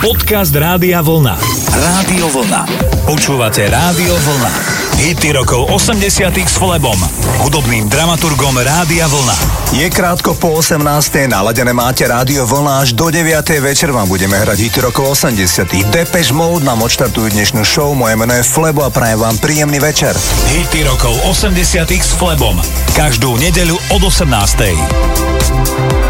Podcast Rádia Vlna. Rádio Vlna. Počúvate Rádio Vlna. Hity rokov 80 s Flebom, hudobným dramaturgom Rádia Vlna. Je krátko po 18. naladené máte Rádio Vlna až do 9. večer vám budeme hrať hity rokov 80 Depeche Mode nám odštartujú dnešnú show, moje meno je Flebo a prajem vám príjemný večer. Hity rokov 80 s Flebom. Každú nedeľu od 18.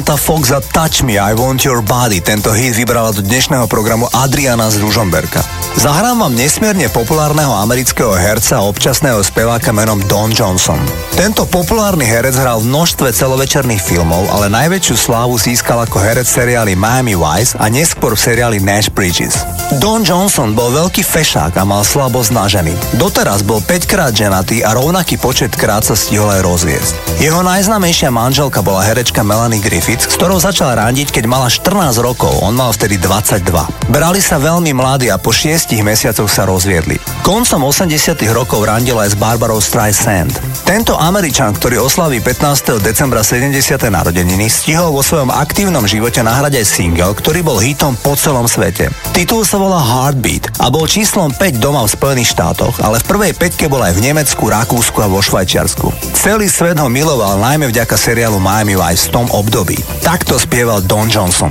Samantha Fox za Touch Me, I Want Your Body tento hit vybrala do dnešného programu Adriana z Ružomberka. Zahrám vám nesmierne populárneho amerického herca a občasného speváka menom Don Johnson. Tento populárny herec hral v množstve celovečerných filmov, ale najväčšiu slávu získal ako herec seriály Miami Vice a neskôr v seriáli Nash Bridges. Don Johnson bol veľký fešák a mal slabosť na ženy. Doteraz bol 5 krát ženatý a rovnaký počet krát sa stihol aj rozviesť. Jeho najznamejšia manželka bola herečka Melanie Griffiths, s ktorou začal randiť, keď mala 14 rokov, on mal vtedy 22. Brali sa veľmi mladí a po 6 mesiacoch sa rozviedli. Koncom 80 rokov randil aj s Barbarou Streisand. Tento Američan, ktorý oslaví 15. decembra 70. narodeniny, stihol vo svojom aktívnom živote nahrať aj single, ktorý bol hitom po celom svete. Titul sa volá Heartbeat a bol číslom 5 doma v Spojených štátoch, ale v prvej peťke bol aj v Nemecku, Rakúsku a vo Švajčiarsku. Celý svet ho miloval najmä vďaka seriálu Miami Vice v tom období. Takto spieval Don Johnson.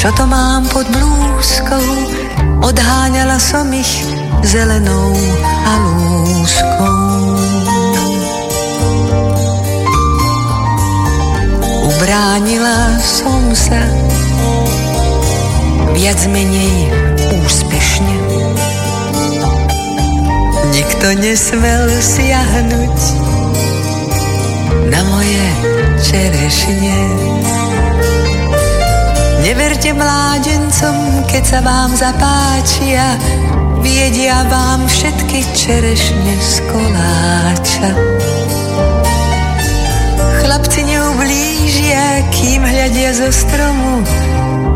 Čo to mám pod blúzkou, odháňala som ich zelenou halúskou. Bránila som sa viac menej úspešne. Nikto nesmel siahnuť na moje čerešne. Neverte mládencom, keď sa vám zapáčia, viedia vám všetky čerešne z koláča. Chlapci neublížia, kým hľadia zo stromu.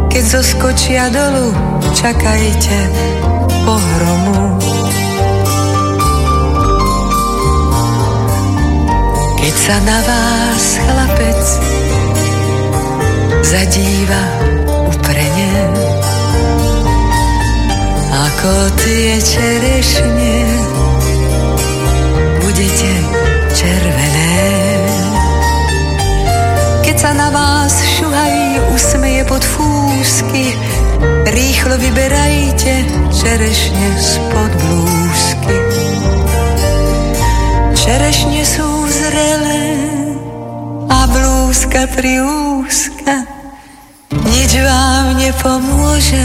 Keď zoskočia dolu, čakajte pohromu. Keď sa na vás chlapec zadíva ako tie čerešne, budete červené sa na vás šuhají, usmeje pod fúsky. Rýchlo vyberajte čerešne spod blúzky. Čerešne sú zrelé a blúzka priúzka. Nič vám nepomôže,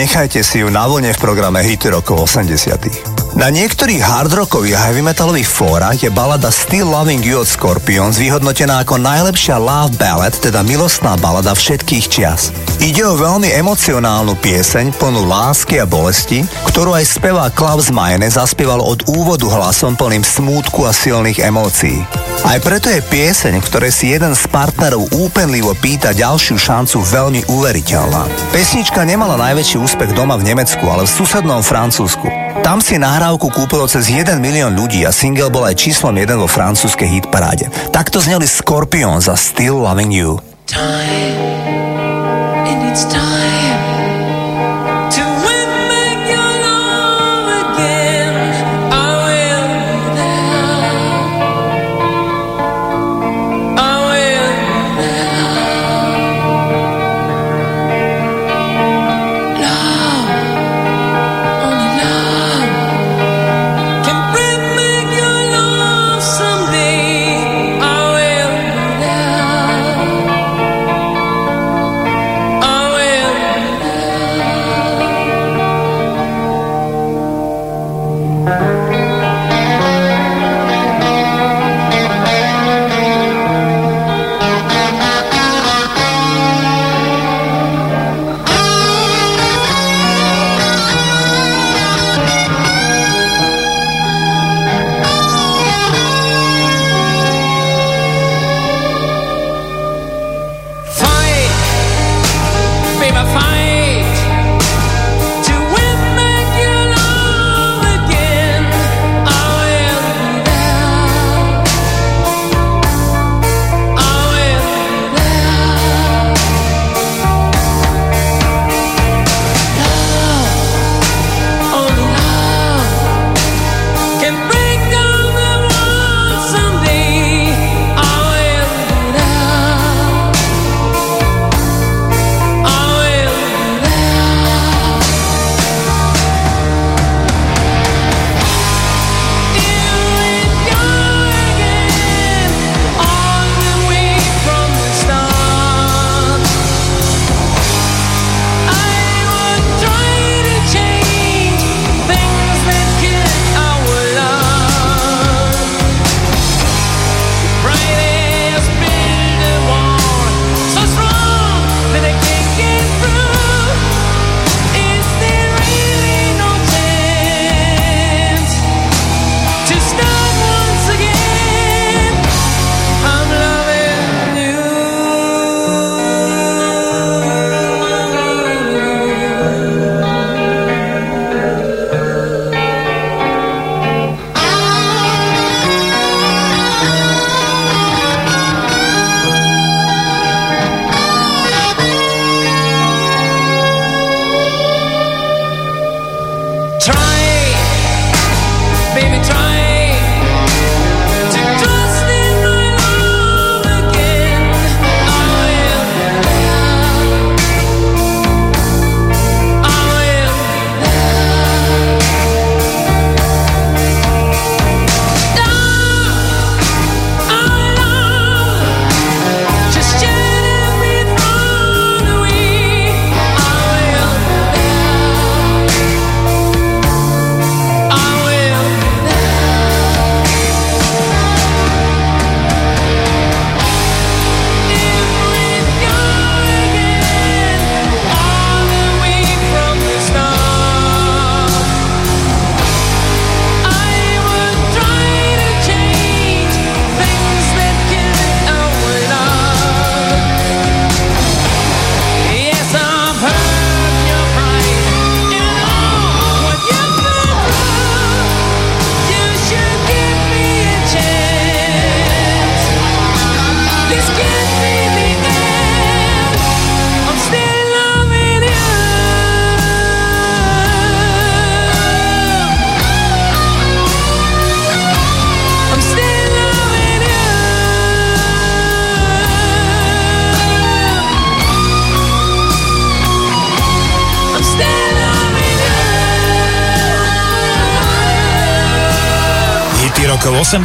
Nechajte si ju na vlne v programe Hity rokov 80. Na niektorých hardrockových a heavy metalových fórach je balada Still Loving You od Scorpions vyhodnotená ako najlepšia love ballad, teda milostná balada všetkých čias. Ide o veľmi emocionálnu pieseň plnú lásky a bolesti, ktorú aj spevá Klaus Majene zaspieval od úvodu hlasom plným smútku a silných emócií. Aj preto je pieseň, v si jeden z partnerov úpenlivo pýta ďalšiu šancu veľmi uveriteľná. Pesnička nemala najväčší úspech doma v Nemecku, ale v susednom Francúzsku. Tam si nahrávku kúpilo cez 1 milión ľudí a single bol aj číslom 1 vo francúzskej hitparáde. Takto zneli Scorpion za Still Loving You. Time, and it's time.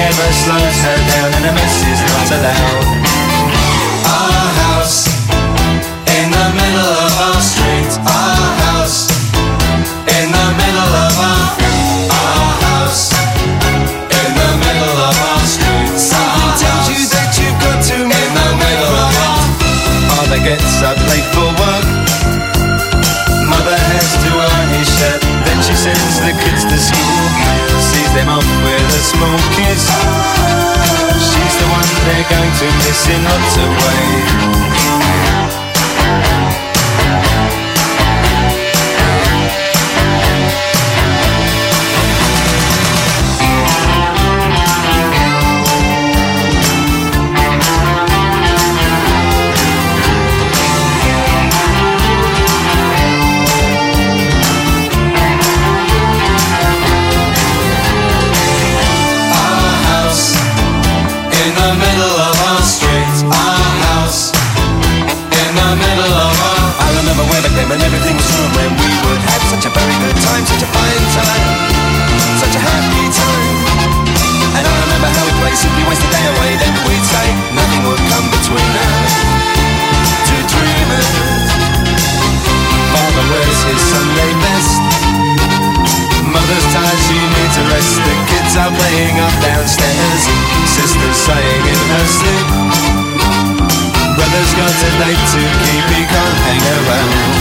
Ever slows her down, and a mess is not allowed. Our house in the middle of our street. Our house in the middle of our our house in the middle of our street. Something tells you that you've got to in the middle of our. Father gets up late for work. Mother has to iron his shirt. Then she sends the kids to school. Sees them off with a small kiss. She's the one they're going to miss in lots of ways. Sleep. Brother's got a date to keep, he can't hang around.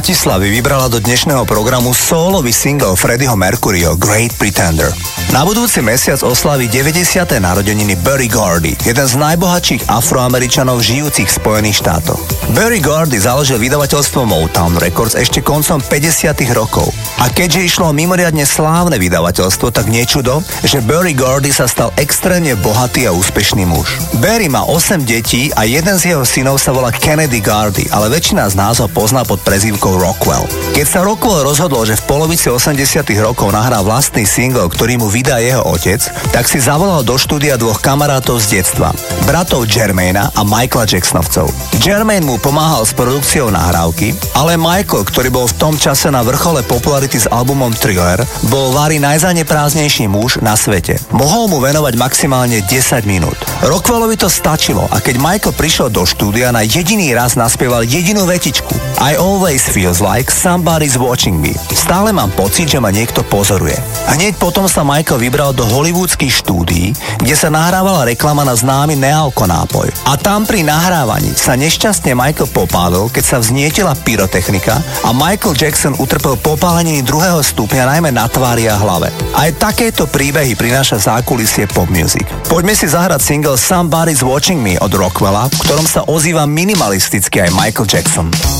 Bratislavy vybrala do dnešného programu solový single Freddieho Mercuryho Great Pretender. Na budúci mesiac oslaví 90. narodeniny Barry Gordy, jeden z najbohatších afroameričanov žijúcich v Spojených štátoch. Barry Gordy založil vydavateľstvo Motown Records ešte koncom 50. rokov. A keďže išlo o mimoriadne slávne vydavateľstvo, tak niečudo, že Barry Gordy sa stal extrémne bohatý a úspešný muž. Barry má 8 detí a jeden z jeho synov sa volá Kennedy Gardy, ale väčšina z nás ho pozná pod prezývkou Rockwell. Keď sa Rockwell rozhodol, že v polovici 80 rokov nahrá vlastný single, ktorý mu vydá jeho otec, tak si zavolal do štúdia dvoch kamarátov z detstva, bratov Jermaina a Michaela Jacksonovcov. Jermaine mu pomáhal s produkciou nahrávky, ale Michael, ktorý bol v tom čase na vrchole popularity s albumom Thriller, bol Vary najzaneprázdnejší muž na svete. Mohol mu venovať maximálne 10 minút. Rockwellovi to stačilo a keď Michael prišiel do štúdia, na jediný raz naspieval jedinú vetičku. I always feels like somebody's watching me. Stále mám pocit, že ma niekto pozoruje. Hneď potom sa Michael vybral do hollywoodských štúdií, kde sa nahrávala reklama na známy nealko nápoj. A tam pri nahrávaní sa nešťastne Michael popálil, keď sa vznietila pyrotechnika a Michael Jackson utrpel popáleniny druhého stupňa najmä na tvári a hlave. Aj takéto príbehy prináša zákulisie pop music. Poďme si zahrať single Somebody's Watching Me od Rockwella, v ktorom sa ozýva minimalisticky aj Michael Jackson.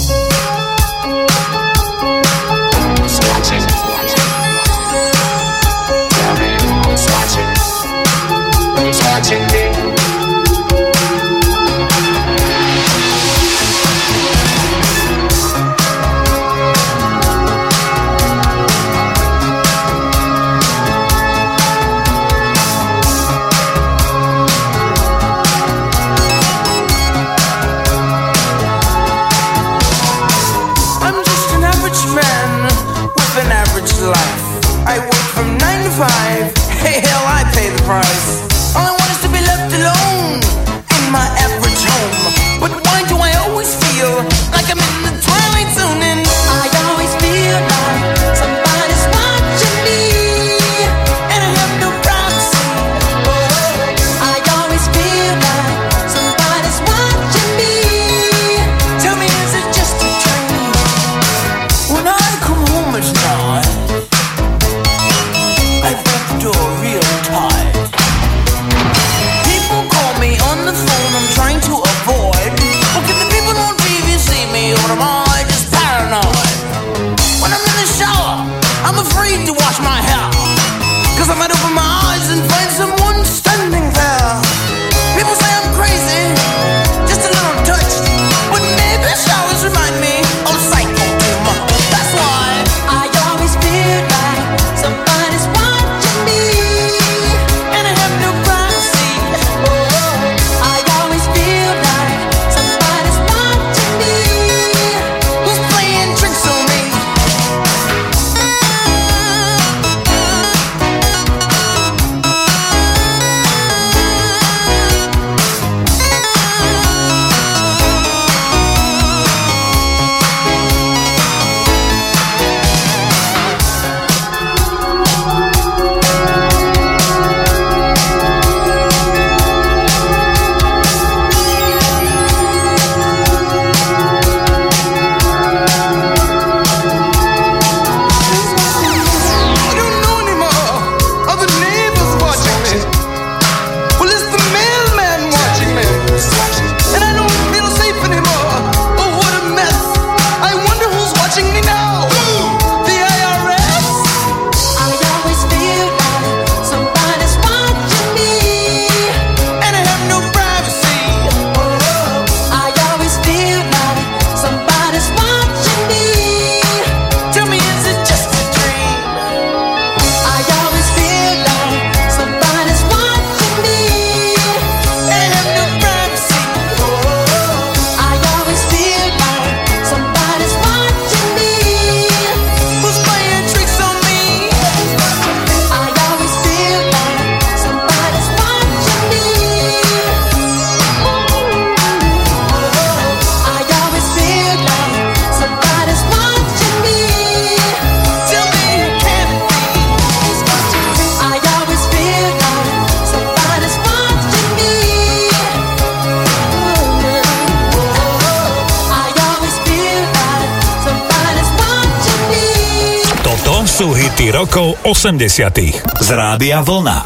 80 z Rádia Vlna.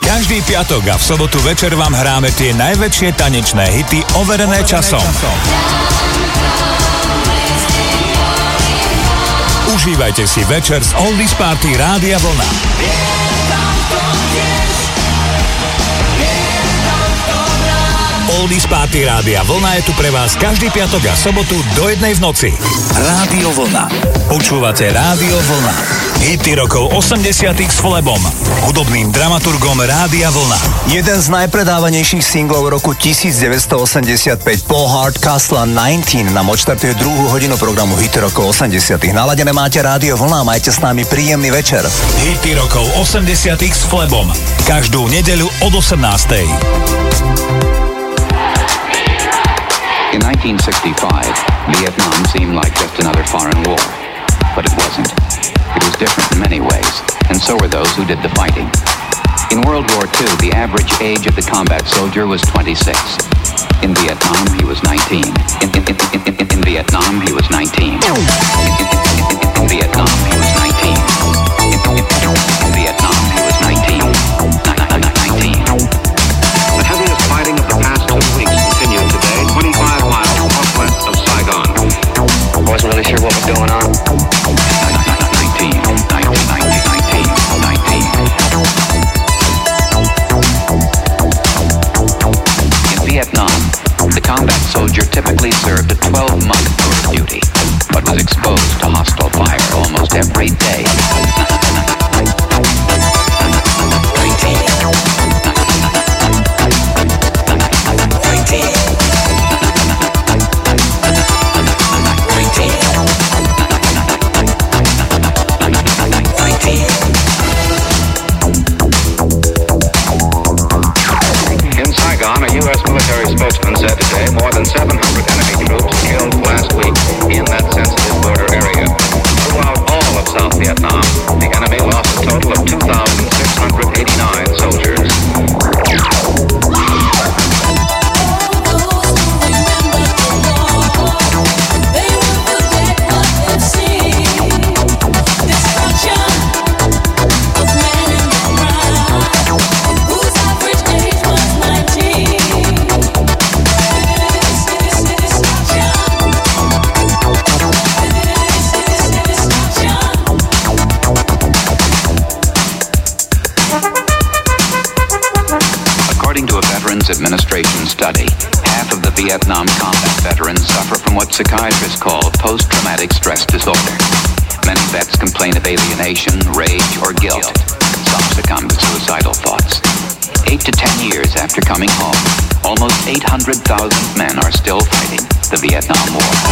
Každý piatok a v sobotu večer vám hráme tie najväčšie tanečné hity overené časom. Užívajte si večer z Oldies Party Rádia Vlna. Oldies Party Rádia Vlna je tu pre vás každý piatok a sobotu do jednej v noci. Rádio Vlna. Počúvate Rádio Vlna. Hity rokov 80 s Flebom, hudobným dramaturgom Rádia Vlna. Jeden z najpredávanejších singlov roku 1985 Paul Hart Castle 19 nám odštartuje druhú hodinu programu Hity rokov 80 Naladené máte Rádio Vlna a majte s nami príjemný večer. Hity rokov 80 s Flebom. Každú nedeľu od 18. In 1965, Vietnam seemed like just another foreign war. But it wasn't. It was different in many ways, and so were those who did the fighting. In World War II, the average age of the combat soldier was 26. In Vietnam, he was 19. In, in, in, in, Vietnam, he was 19. In, in, in, in, in Vietnam, he was 19. Really sure what was going on. 19, 19, 19. In Vietnam, the combat soldier typically served a 12-month tour of duty, but was exposed to hostile fire almost every day. 100,000 men are still fighting the Vietnam War.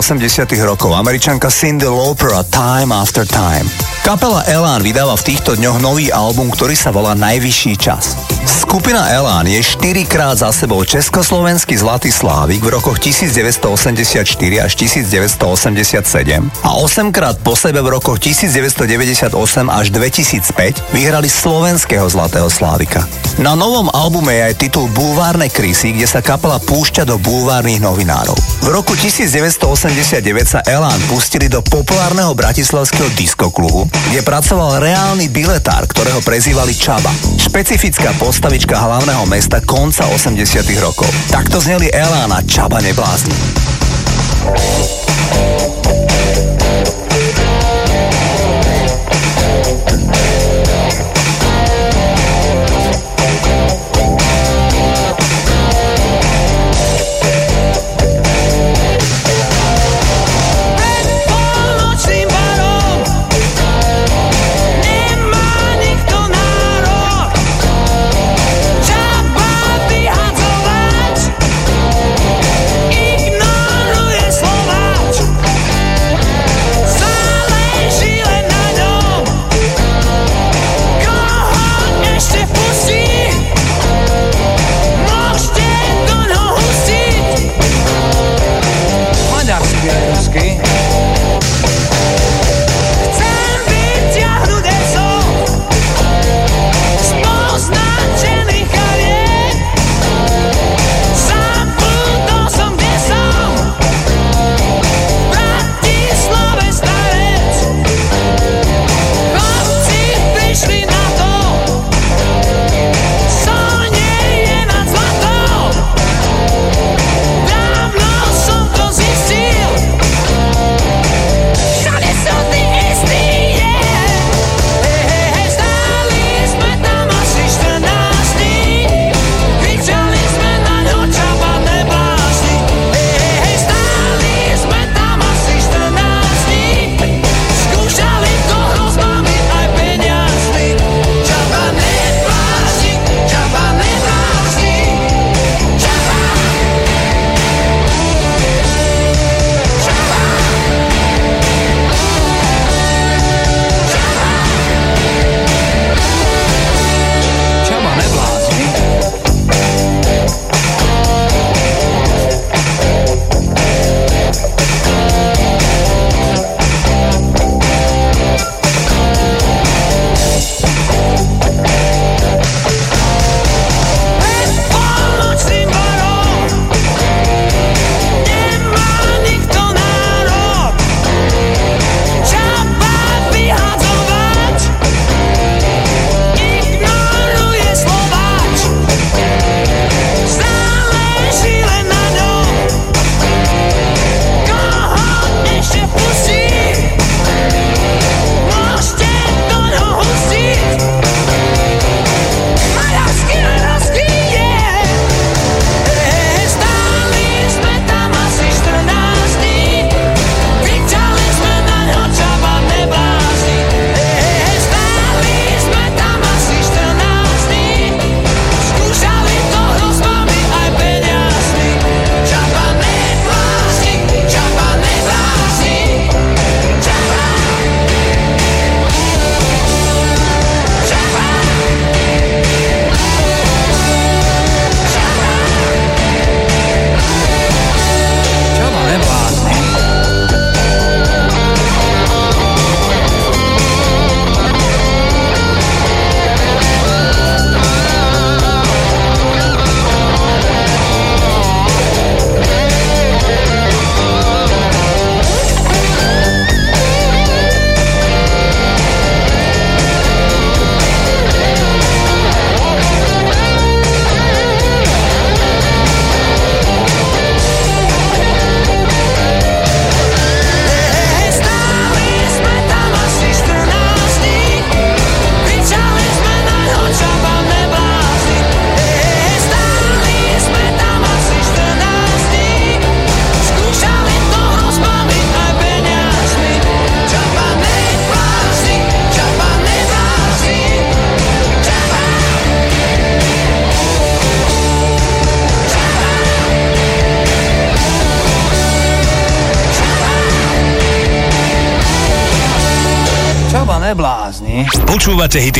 80 rokov, američanka Cindy Lauper a Time After Time. Kapela Elán vydáva v týchto dňoch nový album, ktorý sa volá Najvyšší čas. Skupina Elán je 4 krát za sebou československý Zlatý Slávik v rokoch 1984 až 1987 a 8 krát po sebe v rokoch 1998 až 2005 vyhrali slovenského Zlatého Slávika. Na novom albume je aj titul Búvárne krysy, kde sa kapela púšťa do búvárnych novinárov. V roku 1989 sa Elán pustili do populárneho bratislavského diskoklubu, kde pracoval reálny biletár, ktorého prezývali Čaba. Špecifická postavička hlavného mesta konca 80 rokov. Takto zneli Elán a Čaba neblázni.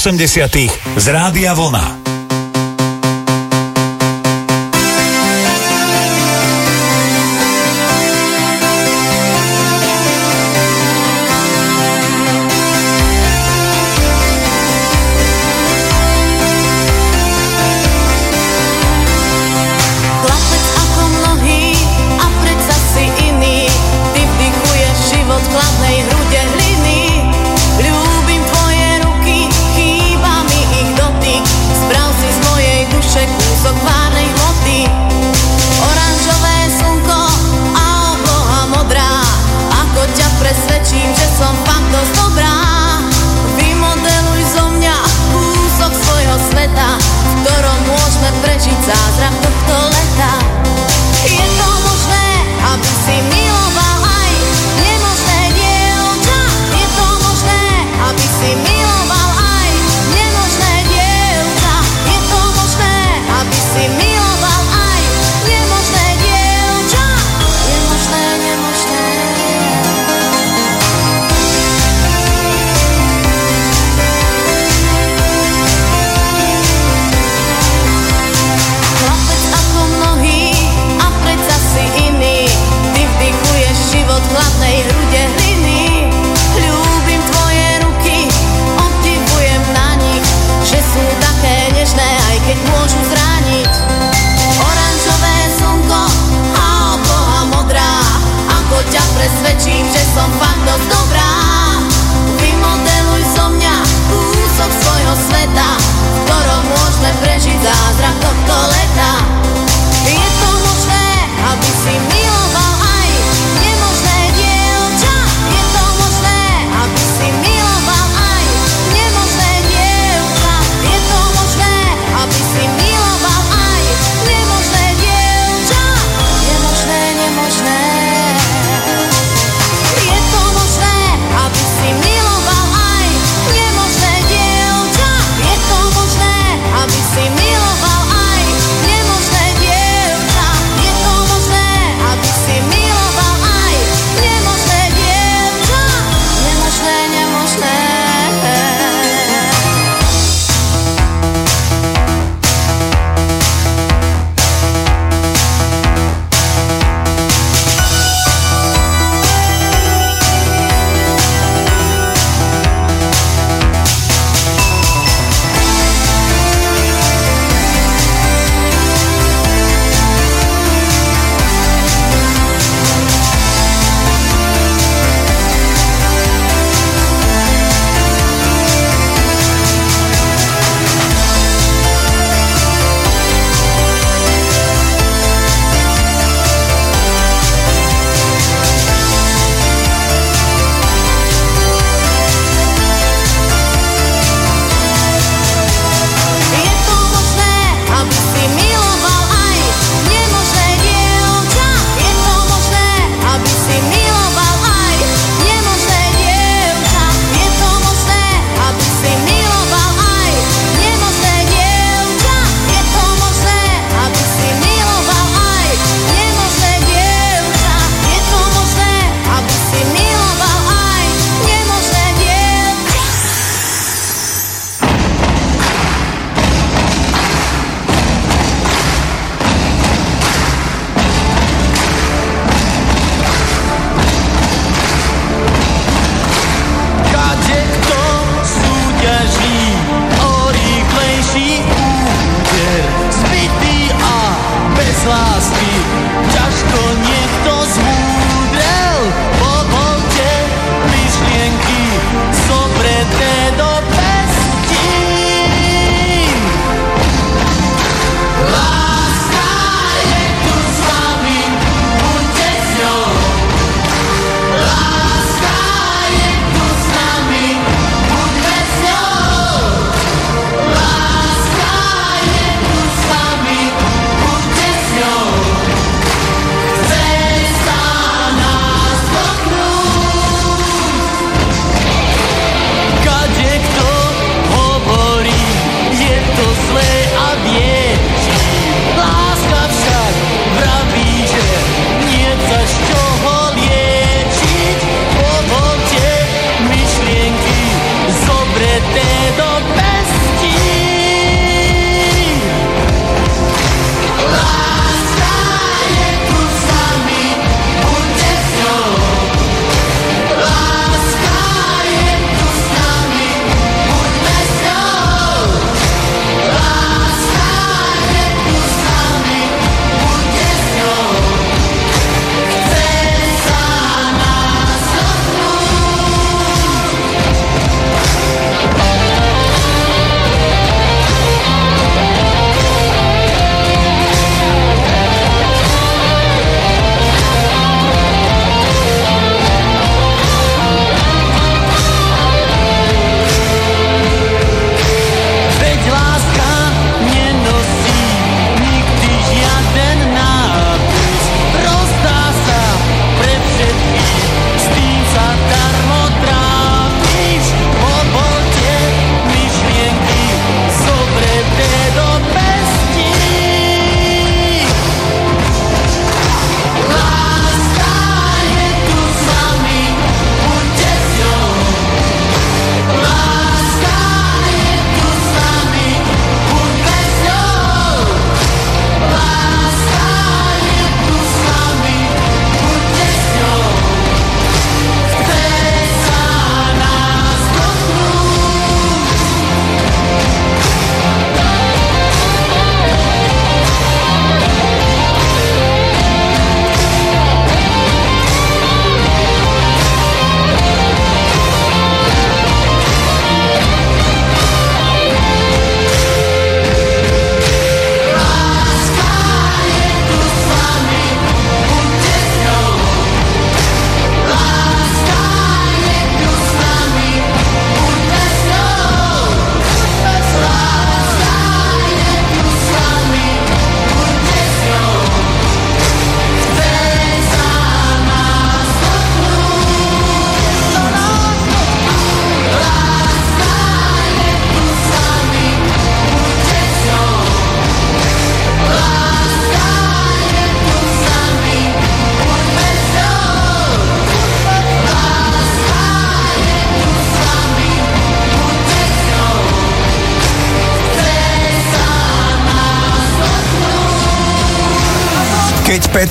80 z Rádia Vlna.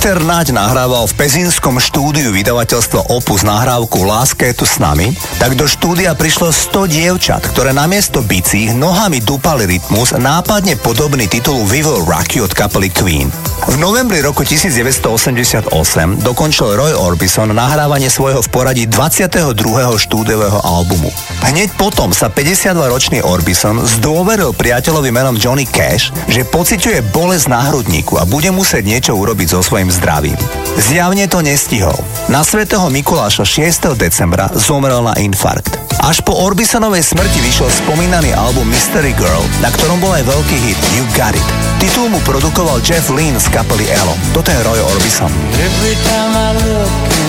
Peter Naď nahrával v pezinskom štúdiu vydavateľstva Opus nahrávku Láska je tu s nami, tak do štúdia prišlo 100 dievčat, ktoré namiesto bicích nohami dupali rytmus nápadne podobný titulu We Will Rock You od kapely Queen. V novembri roku 1988 dokončil Roy Orbison nahrávanie svojho v poradí 22. štúdiového albumu. Hneď potom sa 52-ročný Orbison zdôveril priateľovi menom Johnny Cash, že pociťuje bolesť na hrudníku a bude musieť niečo urobiť so svojím zdravím. Zjavne to nestihol. Na svätého Mikuláša 6. decembra zomrel na infarkt. Až po Orbisonovej smrti vyšiel spomínaný album Mystery Girl, na ktorom bol aj veľký hit You Got It. Titul mu produkoval Jeff Lynne z kapely Elo. Toto je Roy Orbison. Every time I look into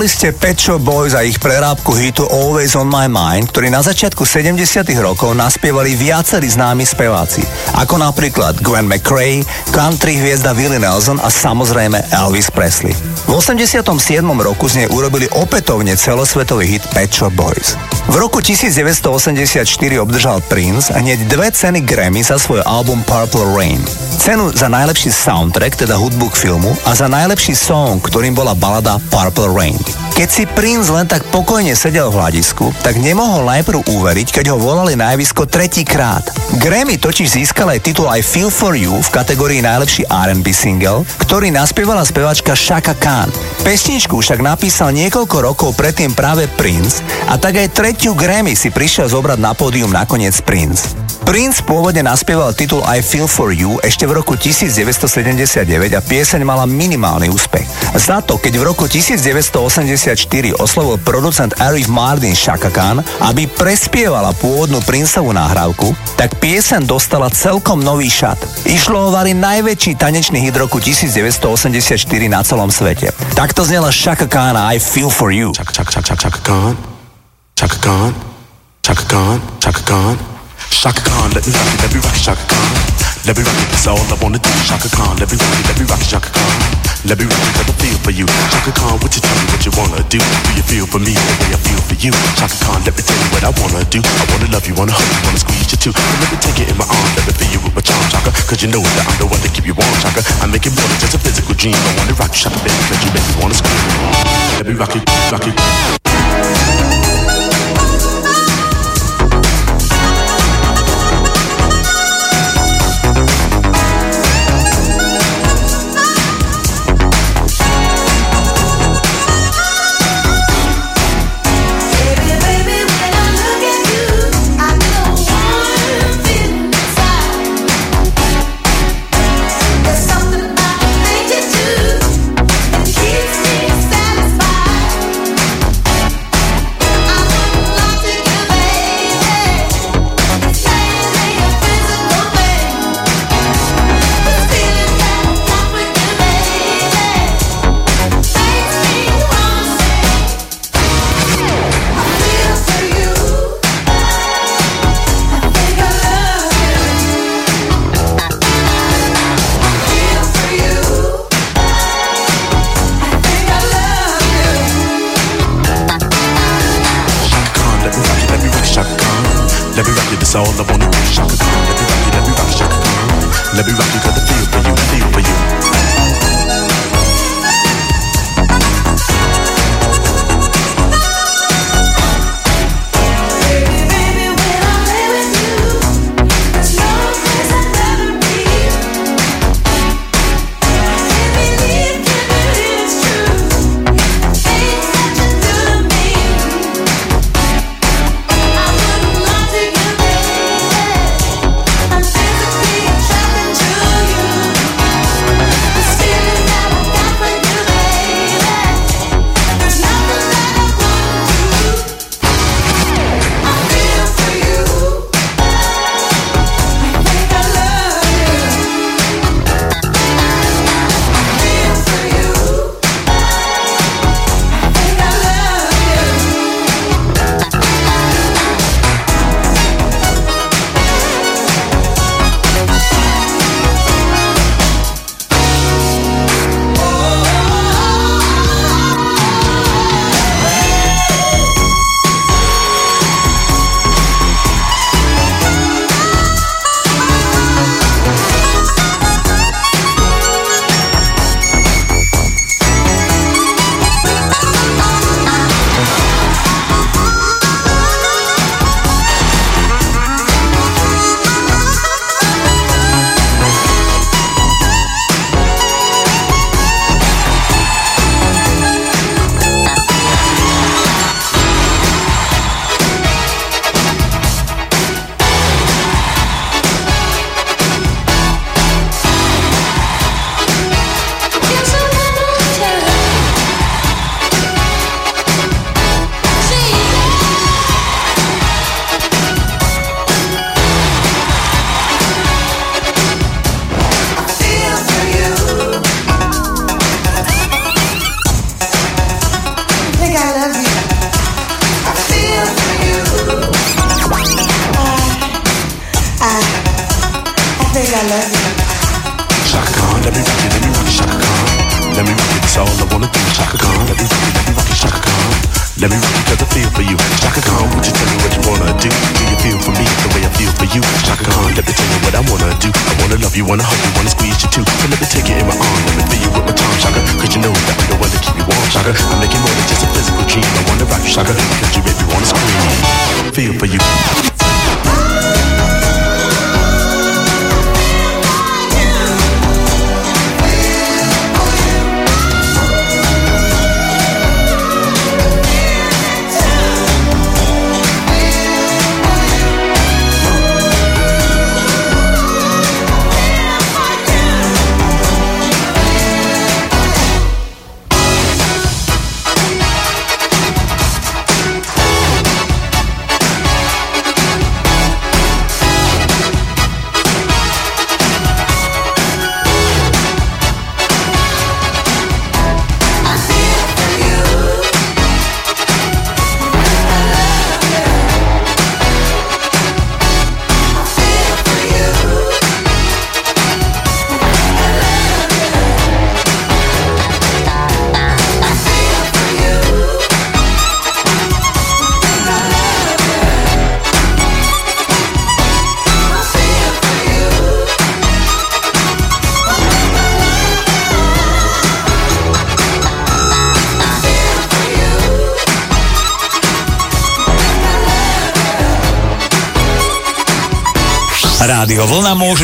Počúvali ste Pet Boys a ich prerábku hitu Always on my mind, ktorý na začiatku 70 rokov naspievali viacerí známi speváci, ako napríklad Gwen McCrae, country hviezda Willie Nelson a samozrejme Elvis Presley. V 87. roku z nej urobili opätovne celosvetový hit Pet Boys. V roku 1984 obdržal Prince hneď dve ceny Grammy za svoj album Purple Rain. Cenu za najlepší soundtrack, teda hudbu k filmu, a za najlepší song, ktorým bola balada Purple Rain. Keď si Prince len tak pokojne sedel v hľadisku, tak nemohol najprv uveriť, keď ho volali na javisko tretíkrát. Grammy totiž získal aj titul I Feel For You v kategórii najlepší R&B single, ktorý naspievala spevačka Shaka Khan. Pesničku však napísal niekoľko rokov predtým práve Prince a tak aj tretiu Grammy si prišiel zobrať na pódium nakoniec Prince. Prince pôvodne naspieval titul I Feel For You ešte v roku 1979 a pieseň mala minimálny úspech. Za to, keď v roku 1984 oslovil producent Arif Mardin Shaka Khan, aby prespievala pôvodnú Princeovú nahrávku, tak pieseň dostala celkom nový šat. Išlo o vari najväčší tanečný hit roku 1984 na celom svete. Takto znela Shaka Khan I Feel For You. Chaka, chaka, chaka, chaka Khan. Chaka Khan. Chaka Khan. Chaka Khan. Shaka Khan, let me rock it, let me rock it, Shaka Khan. Let me rock it, that's all I wanna do. Shaka Khan, let me rock it, let me rock it, Shaka Khan. Let me rock it, cause I feel for you. Shaka Khan, what you tell me what you wanna do? Do you feel for me the way I feel for you? Shaka Khan, let me tell you what I wanna do. I wanna love you, wanna hug you, wanna squeeze you too. And let me take it in my arms, let me feel you with my charm, Shaka. Cause you know that I'm the one to keep you warm, Shaka. I make it more than just a physical dream. I wanna rock you, Shaka, baby, cause you make me wanna scream. Let me rock it, rock it. Me rock it, that's all I wanna do. Shaka Khan, let me rock it,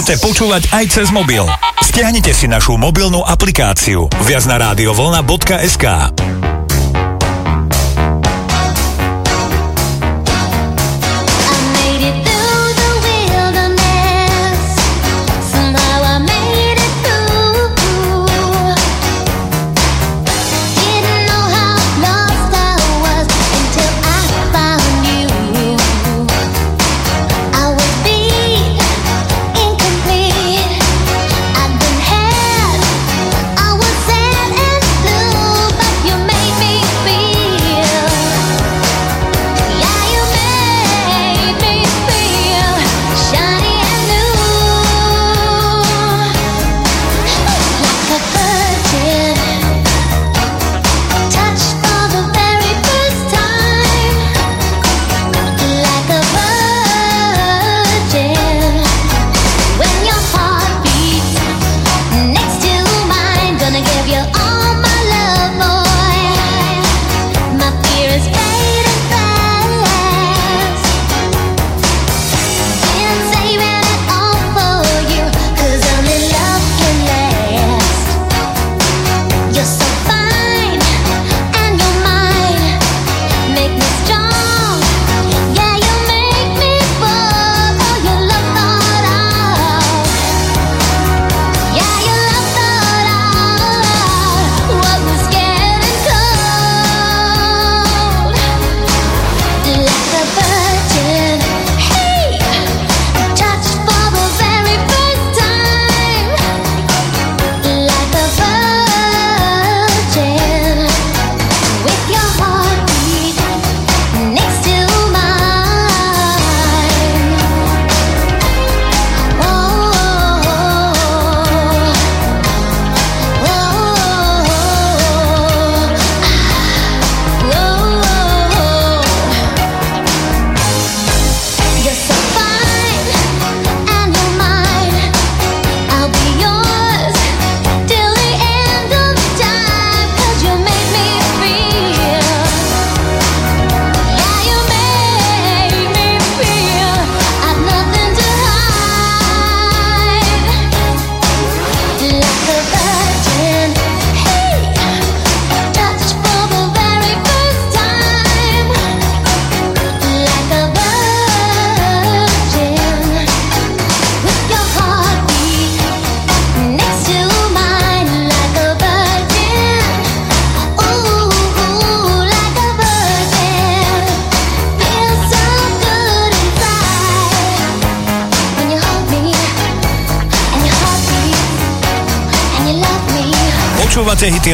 Môžete počúvať aj cez mobil. Stiahnite si našu mobilnú aplikáciu viac na rádiovolna.sk.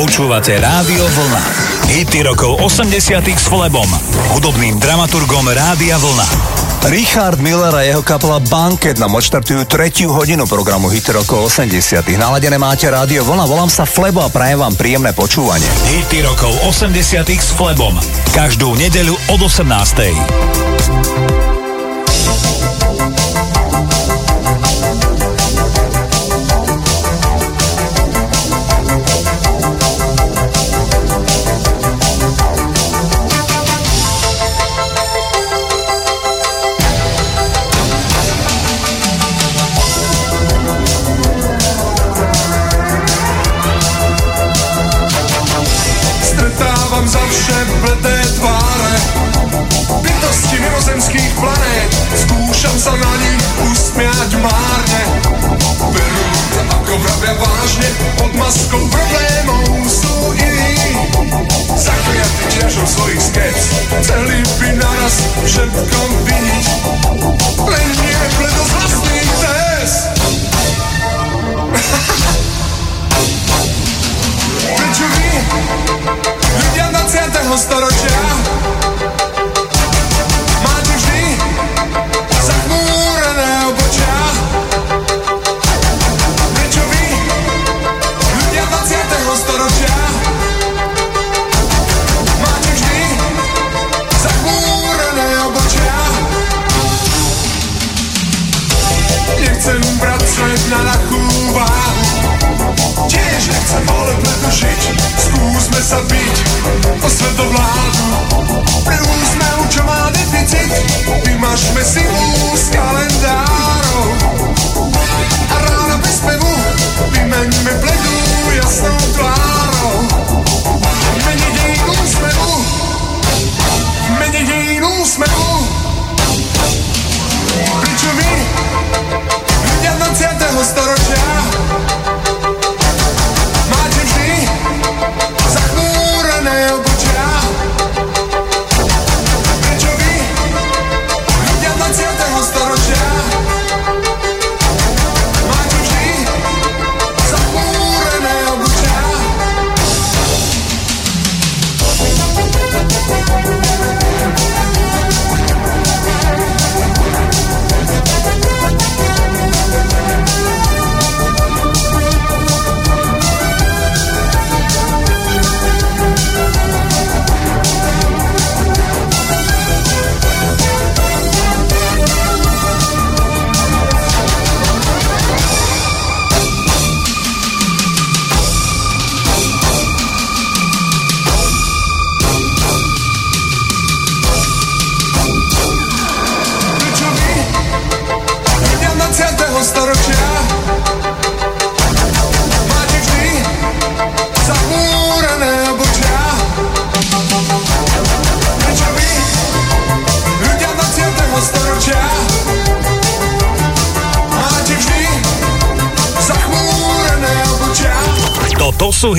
Počúvate Rádio Vlna. Hity rokov 80 s Flebom, hudobným dramaturgom Rádia Vlna. Richard Miller a jeho kapela Banket nám odštartujú tretiu hodinu programu Hity rokov 80 Naladené máte Rádio Vlna, volám sa Flebo a prajem vám príjemné počúvanie. Hity rokov 80 s Flebom. Každú nedeľu od 18.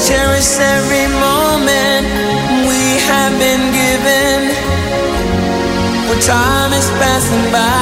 Cherish every moment we have been given. For time is passing by.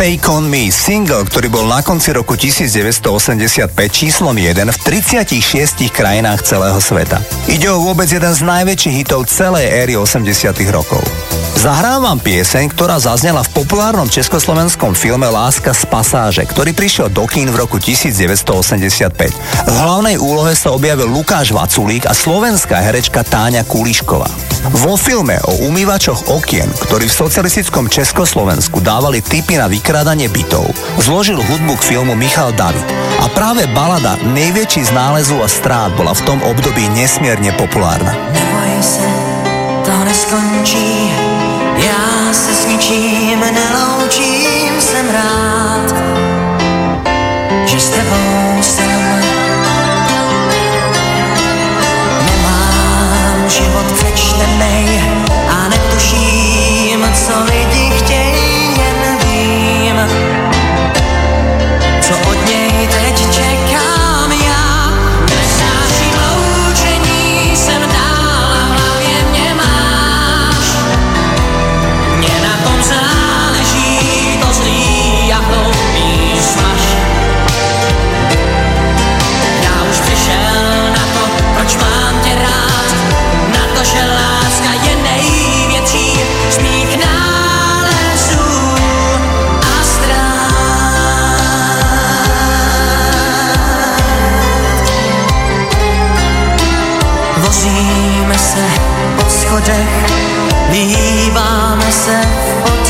Take On Me, single, ktorý bol na konci roku 1985 číslom 1 v 36 krajinách celého sveta. Ide o vôbec jeden z najväčších hitov celej éry 80 rokov. Zahrám pieseň, ktorá zaznela v populárnom československom filme Láska z pasáže, ktorý prišiel do kín v roku 1985. V hlavnej úlohe sa objavil Lukáš Vaculík a slovenská herečka Táňa Kulišková. Vo filme o umývačoch okien, ktorí v socialistickom Československu dávali tipy na vykrádanie bytov, zložil hudbu k filmu Michal David. A práve balada Nejväčší z nálezov a strát bola v tom období nesmierne populárna. Neboj se, to neskončí, já se s ničím neloučím, chodech, míváme se v oči.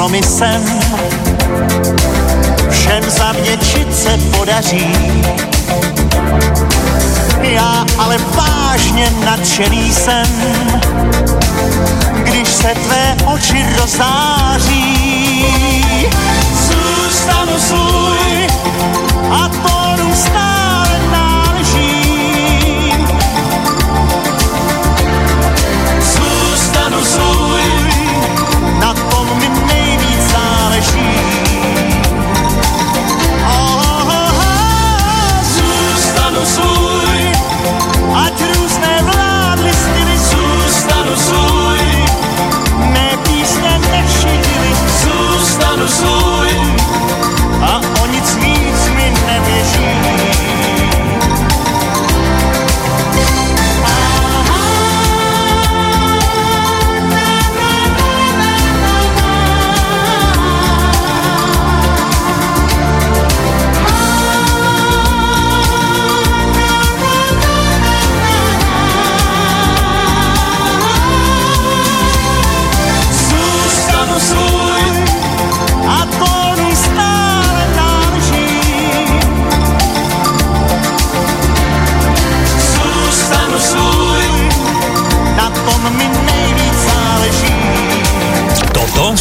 kompromisem. Všem zavděčit se podaří. Já ale vážně nadšený jsem, když se tvé oči rozáří. Zůstanu svůj a tónu stát.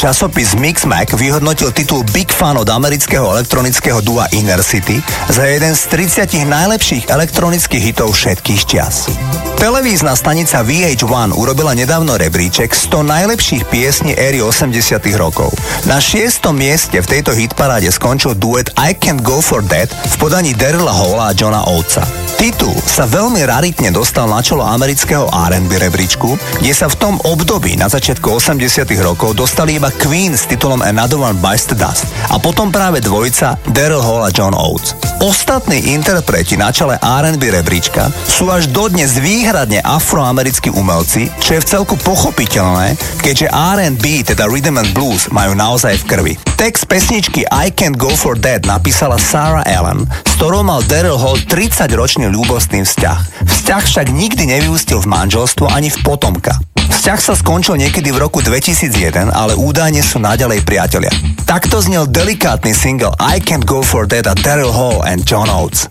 Časopis Mixmag vyhodnotil titul Big Fan od amerického elektronického dua Inner City za jeden z 30 najlepších elektronických hitov všetkých čias. Televízna stanica VH1 urobila nedávno rebríček 100 najlepších piesní éry 80 rokov. Na šiestom mieste v tejto hitparáde skončil duet I Can't Go For That v podaní Daryla Halla a Johna Oatesa. Titul sa veľmi raritne dostal na čelo amerického R&B rebríčku, kde sa v tom období na začiatku 80 rokov dostali iba Queen s titulom Another One Bites the Dust a potom práve dvojica Daryl Hall a John Oates. Ostatní interpreti na čele R&B rebríčka sú až dodnes výhradne afroamerickí umelci, čo je v celku pochopiteľné, keďže R&B, teda Rhythm and Blues, majú naozaj v krvi. Text pesničky I Can't Go For That napísala Sarah Ellen, s ktorou mal Daryl Hall 30-ročný ľúbostný vzťah. Vzťah však nikdy nevyústil v manželstvo ani v potomka. Vzťah sa skončil niekedy v roku 2001, ale údajne sú naďalej priatelia. Takto znel delikátny single I Can't Go For That a Daryl Hall and John Oates.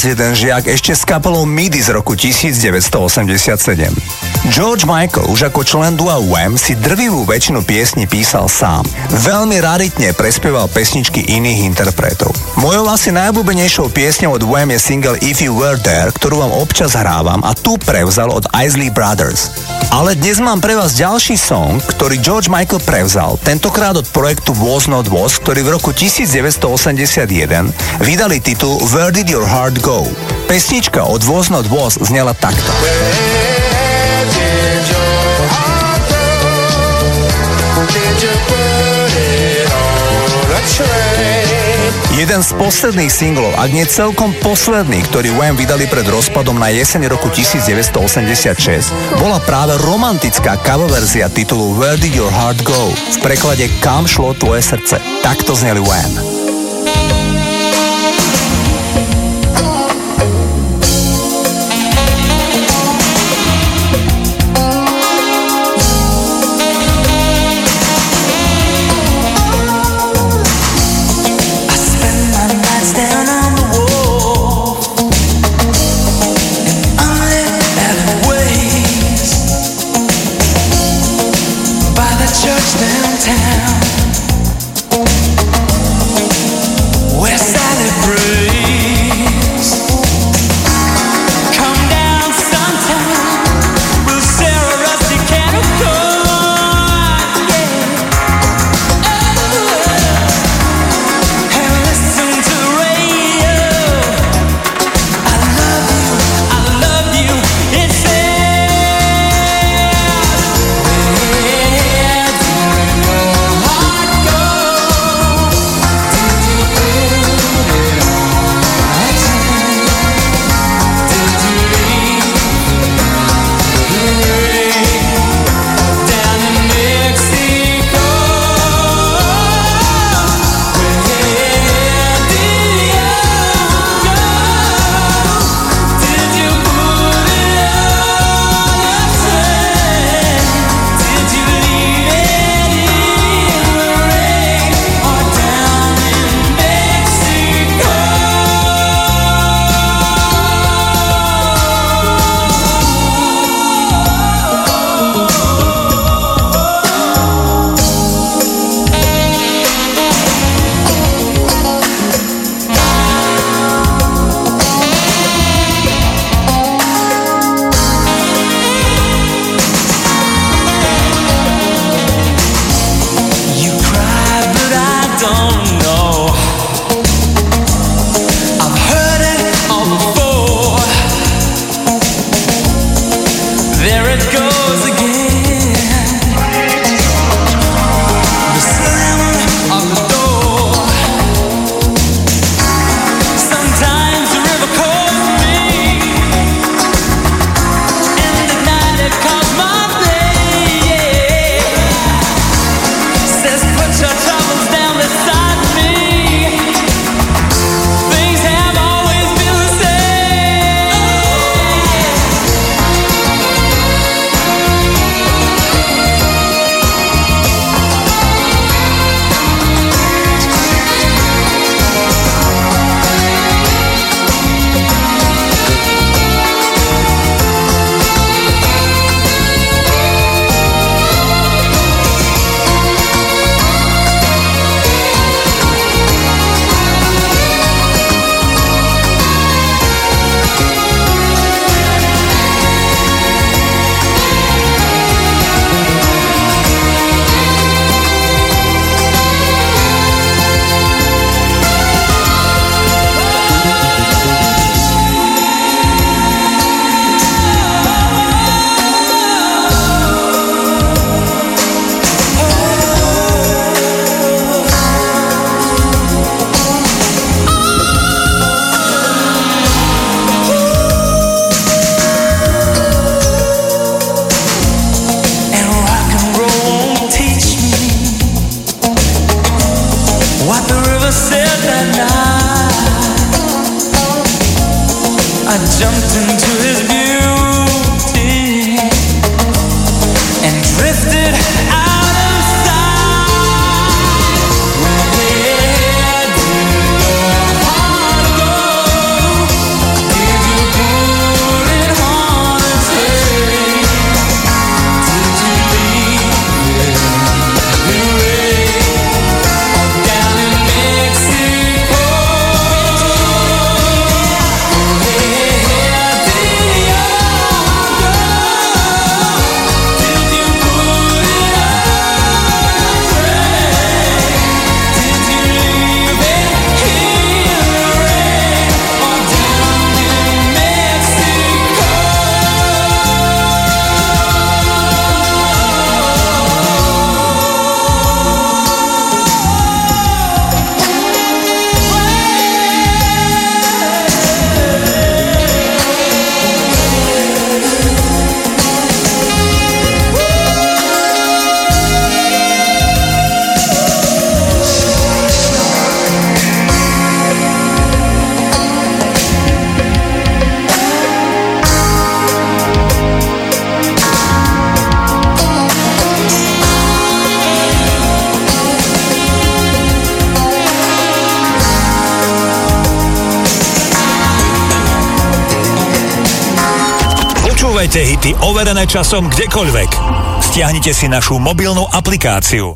Raz jeden žiak ešte s kapelou MIDI z roku 1987. George Michael už ako člen dua Wham si drvivú väčšinu piesní písal sám. Veľmi raritne prespieval pesničky iných interpretov. Mojou asi najobľúbenejšou piesňou od Wham je single If You Were There, ktorú vám občas hrávam a tu prevzal od Isley Brothers. Ale dnes mám pre vás ďalší song, ktorý George Michael prevzal, tentokrát od projektu Was Not Was, ktorý v roku 1981 vydali titul Where Did Your Heart Go? Pesnička od Was Not Was znela takto. Jeden z posledných singlov, ak nie celkom posledný, ktorý Wham vydali pred rozpadom na jeseň roku 1986, bola práve romantická cover verzia titulu Where Did Your Heart Go? V preklade Kam šlo tvoje srdce? Takto zneli Wham. town. Časom kdekoľvek. Stiahnite si našu mobilnú aplikáciu.